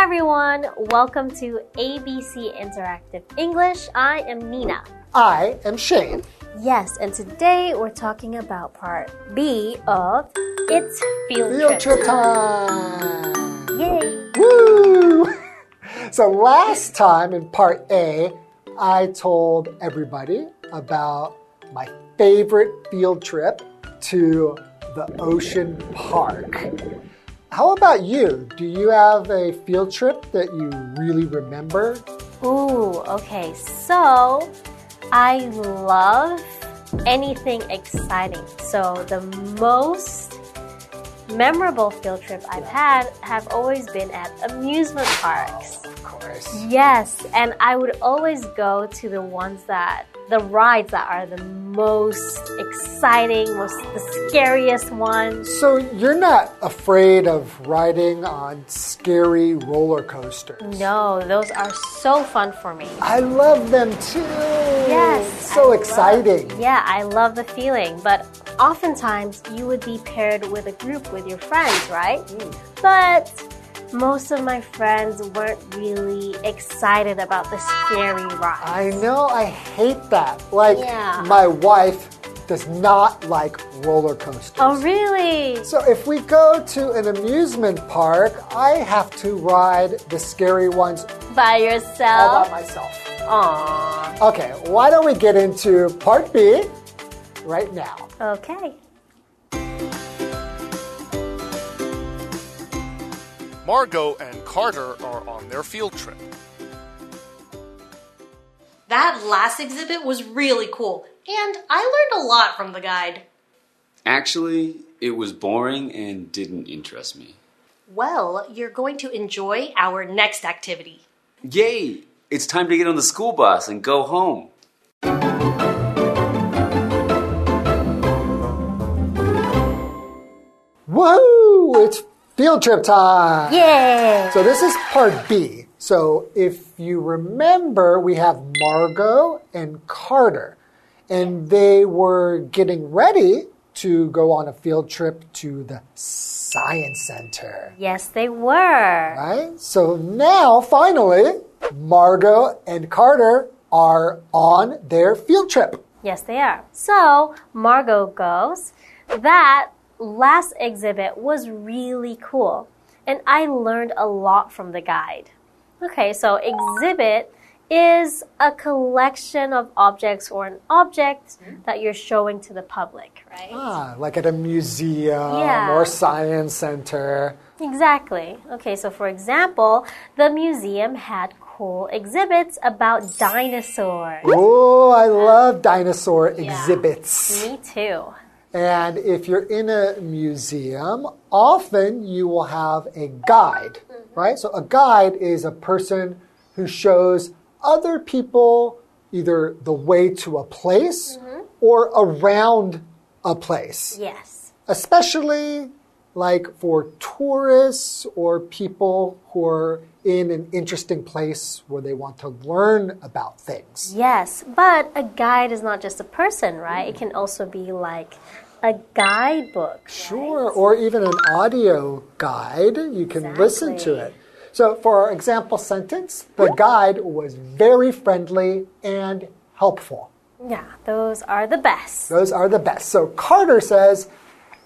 everyone. Welcome to ABC Interactive English. I am Nina. I am Shane. Yes, and today we're talking about part B of It's Field, Field Trip. trip time. Yay! Woo! So last time in part A, I told everybody about my favorite field trip to the ocean park. How about you? Do you have a field trip that you really remember? Ooh, okay. So I love anything exciting. So the most memorable field trip I've had have always been at amusement parks. Of course. Yes, and I would always go to the ones that the rides that are the most exciting, most the scariest ones. So you're not afraid of riding on scary roller coasters? No, those are so fun for me. I love them too. Yes. So I exciting. love- yeah, I love the feeling, but oftentimes you would be paired with a group with your friends, right? Mm. But most of my friends weren't really excited about the scary ride. I know, I hate that. Like, Yeah. my wife does not like roller coasters. Oh, really? So, if we go to an amusement park, I have to ride the scary ones By yourself? all by myself. Aww. Okay, why don't we get into part B right now? Okay. Margot and Carter are on their field trip. That last exhibit was really cool, and I learned a lot from the guide. Actually, it was boring and didn't interest me. Well, you're going to enjoy our next activity. Yay! It's time to get on the school bus and go home. Whoa! It's field trip time! Yeah. So this is part B. So if you remember, we have Margot and Carter, and they were getting ready to go on a field trip to the Science Center. Yes, they were. Right? So now, finally, Margot and Carter are on their field trip. Yes, they are. So, Margot goes, That last exhibit was really cool, and I learned a lot from the guide. Okay, so exhibit is a collection of objects or an object that you're showing to the public, right? Ah, like at a museum Yeah. or science center. Exactly. Okay, so for example, the museum had cool exhibits about dinosaurs. Oh, I love dinosaur exhibits. Me too. And if you're in a museum, often you will have a guide, mm-hmm. right? So a guide is a person who shows other people either the way to a place mm-hmm. or around a place, Yes. especially like for tourists or people who are in an interesting place where they want to learn about things. Yes, but a guide is not just a person, right? It can also be like a guidebook. Sure, or even an audio guide. You can listen to it. So, for our example sentence, the guide was very friendly and helpful. Yeah, those are the best. Those are the best. So, Carter says,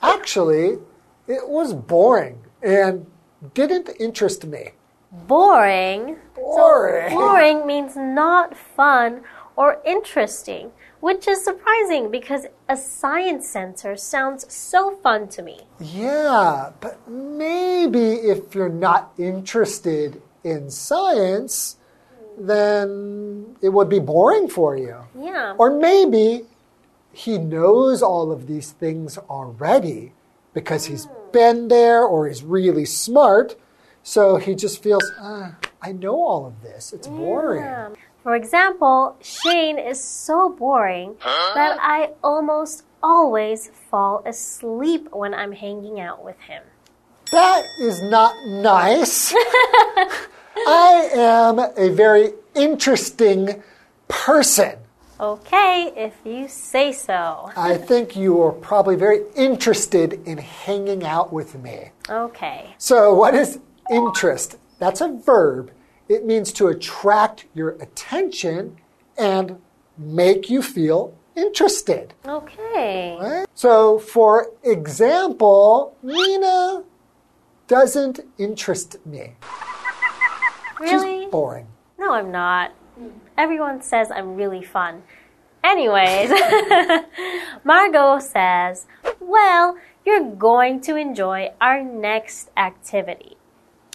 actually, it was boring and didn't interest me. Boring. Boring. Boring means not fun or interesting, which is surprising because a science center sounds so fun to me. Yeah, but maybe if you're not interested in science, then it would be boring for you. Yeah. Or maybe he knows all of these things already because he's been there or he's really smart. So he just feels, ah, I know all of this. It's boring. Yeah. For example, Shane is so boring that I almost always fall asleep when I'm hanging out with him. That is not nice. I am a very interesting person. Okay, if you say so. I think you are probably very interested in hanging out with me. Okay. So, what is interest? that's a verb. It means to attract your attention and make you feel interested. Okay. Right? So, for example, Nina doesn't interest me. Really? She's boring. No, I'm not. Hmm. Everyone says I'm really fun. Anyways, Margot says, Well, you're going to enjoy our next activity.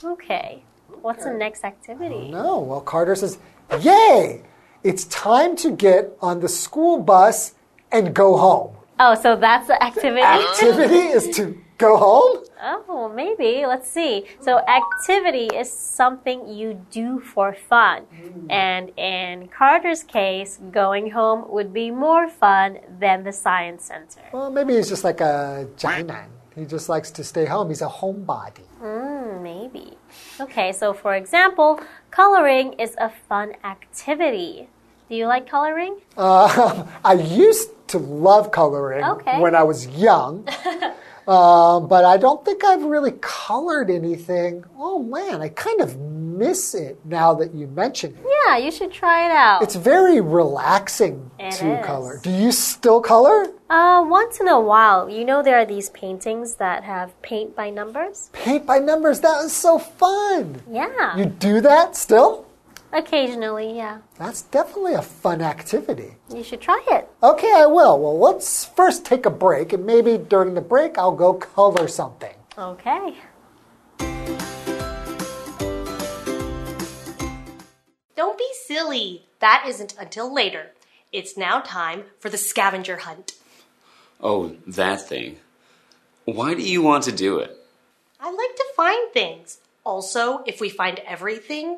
Okay. What's the next activity? No, well, Carter says, Yay! It's time to get on the school bus and go home. Oh, so that's the activity? The Activity is to go home? Oh, maybe. Let's see. So, activity is something you do for fun. And in Carter's case, going home would be more fun than the science center. Well, maybe he's just like a zhainan. He just likes to stay home. He's a homebody. Hmm, maybe. Okay, so for example, coloring is a fun activity. Do you like coloring? Uh, I used to love coloring Okay. when I was young. Um, but I don't think I've really colored anything. Oh man, I kind of miss it now that you mention it. Yeah, you should try it out. It's very relaxing It to is. color. Do you still color? uh, once in a while, you know there are these paintings that have paint by numbers? Paint by numbers, that was so fun. Yeah. You do that still? Occasionally, yeah. That's definitely a fun activity. You should try it. Okay, I will. Well, let's first take a break, and maybe during the break, I'll go color something. Okay. Don't be silly. That isn't until later. It's now time for the scavenger hunt. Oh, that thing. Why do you want to do it? I like to find things. Also, if we find everything,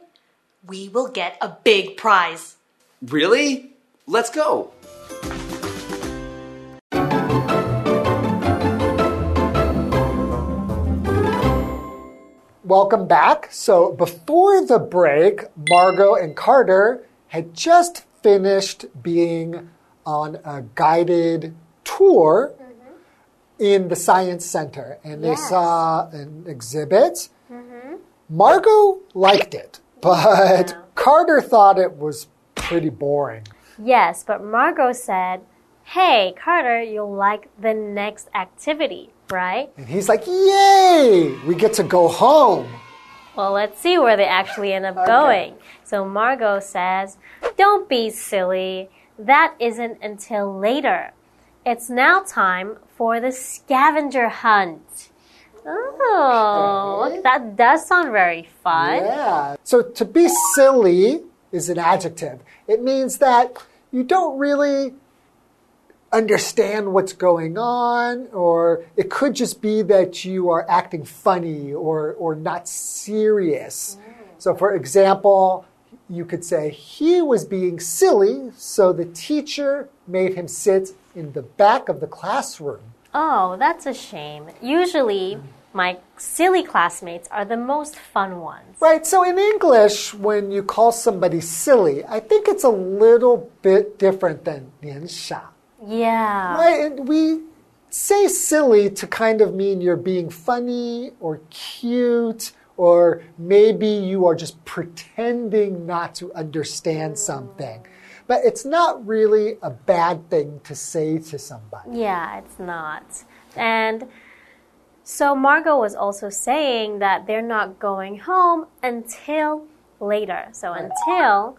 we will get a big prize. Really? Let's go. Welcome back. So, before the break, Margot and Carter had just finished being on a guided tour mm-hmm. in the Science Center, and they Yes. saw an exhibit. Margot liked it, but Carter thought it was pretty boring. Yes, but Margot said, Hey, Carter, you'll like the next activity, right? And he's like, Yay! We get to go home. Well, let's see where they actually end up going. So Margot says, Don't be silly. That isn't until later. It's now time for the scavenger hunt. Oh, Okay. that does sound very fun. Yeah. So to be silly is an adjective. It means that you don't really understand what's going on, or it could just be that you are acting funny or, or not serious. Oh. So, for example, you could say, he was being silly, so the teacher made him sit in the back of the classroom. Oh, that's a shame. Usually, mm-hmm. My silly classmates are the most fun ones. Right, so in English, when you call somebody silly, I think it's a little bit different than 年傻. Yeah. Right, and we say silly to kind of mean you're being funny or cute, or maybe you are just pretending not to understand mm. something. But it's not really a bad thing to say to somebody. Yeah, it's not. And so Margot was also saying that they're not going home until later. So until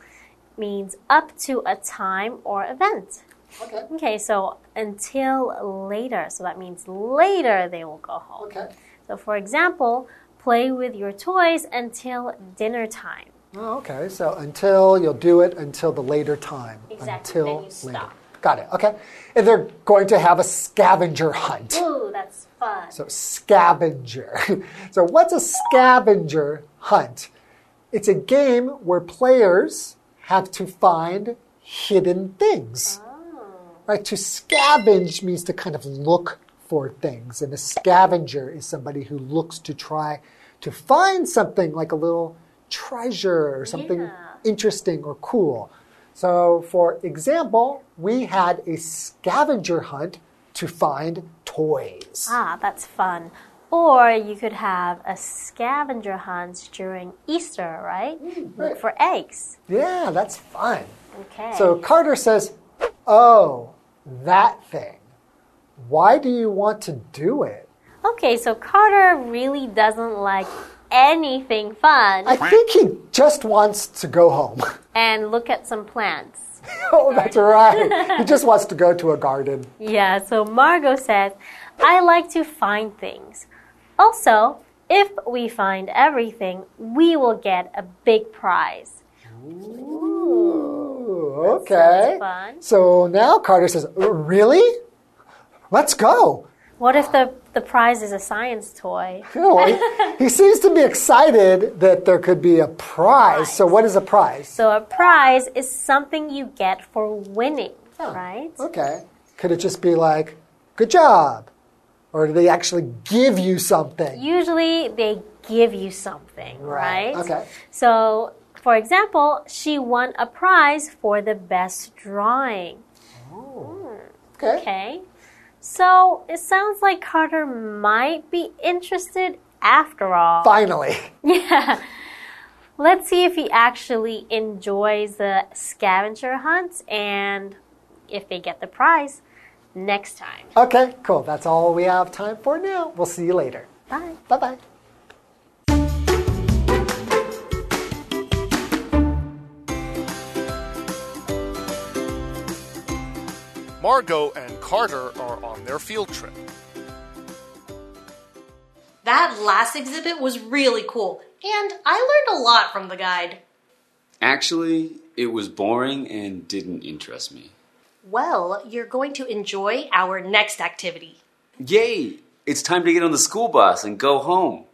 means up to a time or event. Okay. Okay, so until later. So that means later they will go home. Okay. So for example, play with your toys until dinner time. Oh, okay, so until you'll do it until the later time. Exactly, Until later. Got it. Okay. And they're going to have a scavenger hunt. Ooh, that's fun. So scavenger. so what's a scavenger hunt? It's a game where players have to find hidden things. Oh. Right? To scavenge means to kind of look for things, and a scavenger is somebody who looks to try to find something like a little treasure or something Yeah. interesting or cool. So, for example, we had a scavenger hunt to find toys. Ah, that's fun. Or you could have a scavenger hunt during Easter, right? Look for eggs. Yeah, that's fun. Okay. So Carter says, Oh, that thing. Why do you want to do it? okay, so Carter really doesn't like anything fun I think he just wants to go home. and look at some plants. oh, that's right. He just wants to go to a garden. Yeah, so Margot says, I like to find things. Also, if we find everything, we will get a big prize. Ooh, okay. fun. So now Carter says, Really? Let's go. What if the, the prize is a science toy? Oh, he, he seems to be excited that there could be a prize. So, what is a prize? So, a prize is something you get for winning, oh, right? Okay. Could it just be like, Good job? Or do they actually give you something? Usually, they give you something, right? Okay. So, for example, she won a prize for the best drawing. Oh, hmm. Okay. Okay. So, it sounds like Carter might be interested after all. Finally. Yeah. Let's see if he actually enjoys the scavenger hunt and if they get the prize next time. Okay, cool. That's all we have time for now. We'll see you later. Bye. Bye bye. Margot and Carter are on their field trip. That last exhibit was really cool, and I learned a lot from the guide. Actually, it was boring and didn't interest me. Well, you're going to enjoy our next activity. Yay! It's time to get on the school bus and go home.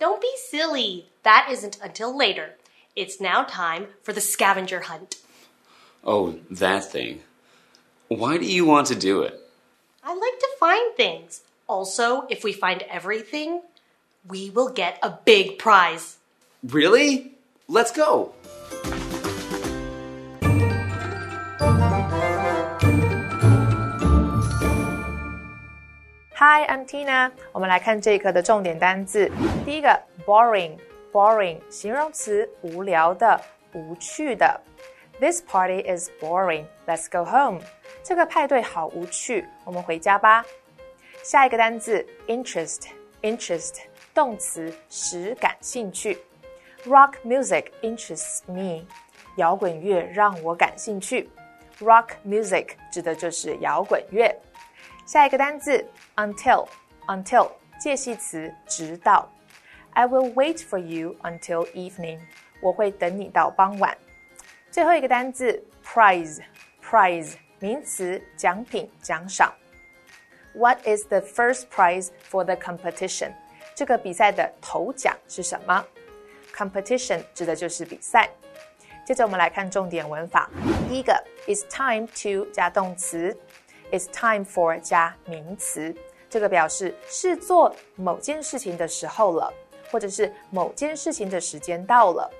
Don't be silly. That isn't until later. It's now time for the scavenger hunt. Oh, that thing. Why do you want to do it? I like to find things. Also, if we find everything, we will get a big prize. Really? Let's go. Hi, I'm Tina。我们来看这一课的重点单字。第一个，boring，boring，形容词，无聊的、无趣的。 This party is boring. Let's go home. 这个派对好无趣，我们回家吧。下一个单字，interest，interest，动词，使感兴趣。Rock music interests me. 摇滚乐让我感兴趣。Rock music 指的就是摇滚乐。下一个单字 until，until 介系词，直到。I will wait for you until evening。我会等你到傍晚。最后一个单字 prize，prize 名词，奖品、奖赏。What is the first prize for the competition？这个比赛的头奖是什么？Competition 指的就是比赛。接着我们来看重点文法。第一个，It's time to 加动词，It's time for 加名词，这个表示是做某件事情的时候了，或者是某件事情的时间到了。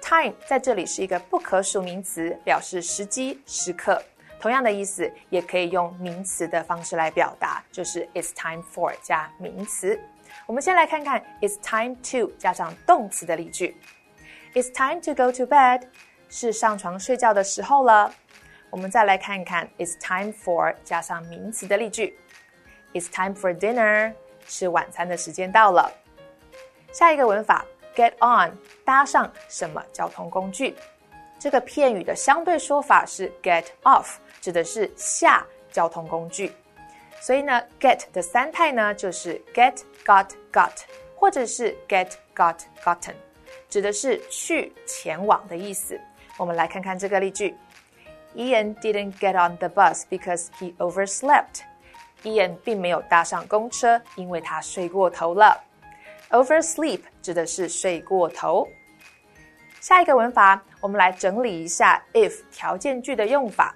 Time 在这里是一个不可数名词，表示时机、时刻。同样的意思，也可以用名词的方式来表达，就是 It's time for 加名词。我们先来看看 It's time to 加上动词的例句。It's time to go to bed，是上床睡觉的时候了。我们再来看一看 It's time for 加上名词的例句。It's time for dinner，是晚餐的时间到了。下一个文法 get on 搭上什么交通工具？这个片语的相对说法是 get off，指的是下交通工具。所以呢，get 的三态呢就是 get got got，或者是 get got gotten，指的是去前往的意思。我们来看看这个例句：Ian didn't get on the bus because he overslept。Ian 并没有搭上公车，因为他睡过头了。Oversleep 指的是睡过头。下一个文法，我们来整理一下 if 条件句的用法。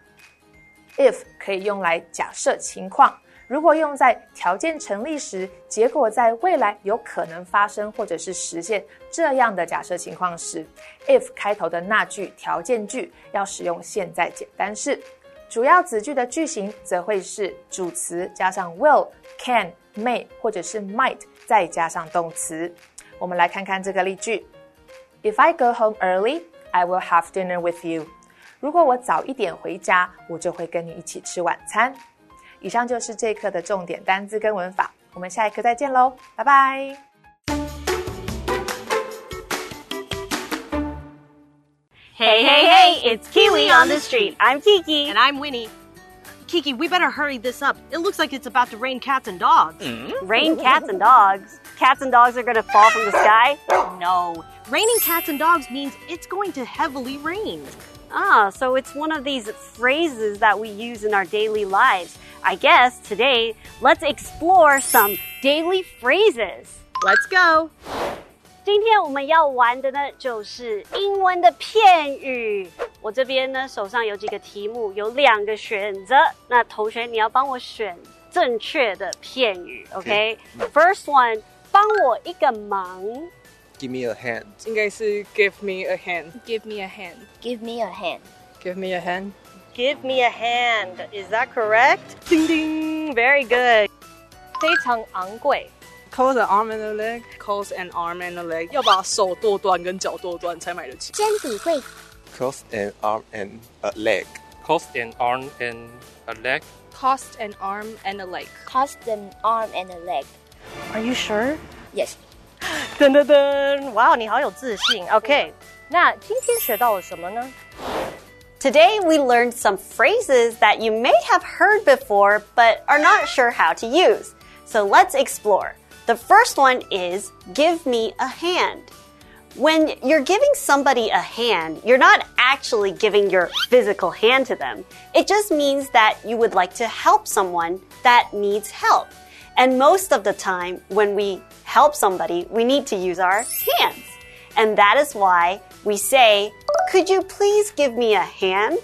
if 可以用来假设情况，如果用在条件成立时，结果在未来有可能发生或者是实现这样的假设情况时，if 开头的那句条件句要使用现在简单式。主要子句的句型则会是主词加上 will、can、may 或者是 might，再加上动词。我们来看看这个例句：If I go home early, I will have dinner with you. 如果我早一点回家，我就会跟你一起吃晚餐。以上就是这一课的重点单词跟文法，我们下一课再见喽，拜拜。Hey, hey, hey, it's Kiwi on the street. I'm Kiki. And I'm Winnie. Kiki, we better hurry this up. It looks like it's about to rain cats and dogs. Rain cats and dogs. Cats and dogs are gonna fall from the sky? No. Raining cats and dogs means it's going to heavily rain. Ah, so it's one of these phrases that we use in our daily lives. I guess today, let's explore some daily phrases. Let's go. 今天我们要玩的呢，就是英文的片语。我这边呢，手上有几个题目，有两个选择。那同学，你要帮我选正确的片语，OK？First one，帮我一个忙。Give me a hand. 应该是 give me a hand. Give me a hand. Give me a hand. Give me a hand. Give me a hand. Is that correct? Ding ding, very good. 非常昂贵。Cost an arm and a leg. Cost an arm and a leg. 要把手剁断跟脚剁断才买得起。真比贵。 Cost an arm and a leg. Cost an arm and a leg. Cost an arm and a leg. Cost an arm and a leg. Are you sure? Yes. 噔噔噔！哇，你好有自信。OK，那今天学到了什么呢？ Today we learned some phrases that you may have heard before but are not sure how to use. So let's explore. The first one is give me a hand. When you're giving somebody a hand, you're not actually giving your physical hand to them. It just means that you would like to help someone that needs help. And most of the time, when we help somebody, we need to use our hands. And that is why we say, Could you please give me a hand?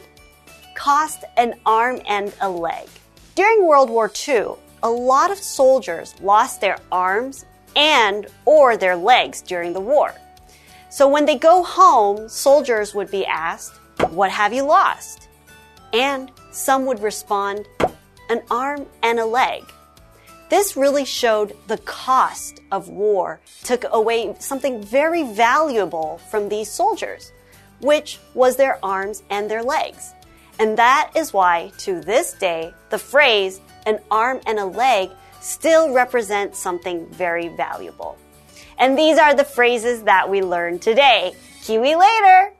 Cost an arm and a leg. During World War II, a lot of soldiers lost their arms and or their legs during the war. So when they go home, soldiers would be asked, What have you lost? And some would respond, An arm and a leg. This really showed the cost of war took away something very valuable from these soldiers, which was their arms and their legs. And that is why, to this day, the phrase an arm and a leg still represent something very valuable. And these are the phrases that we learned today. Kiwi later!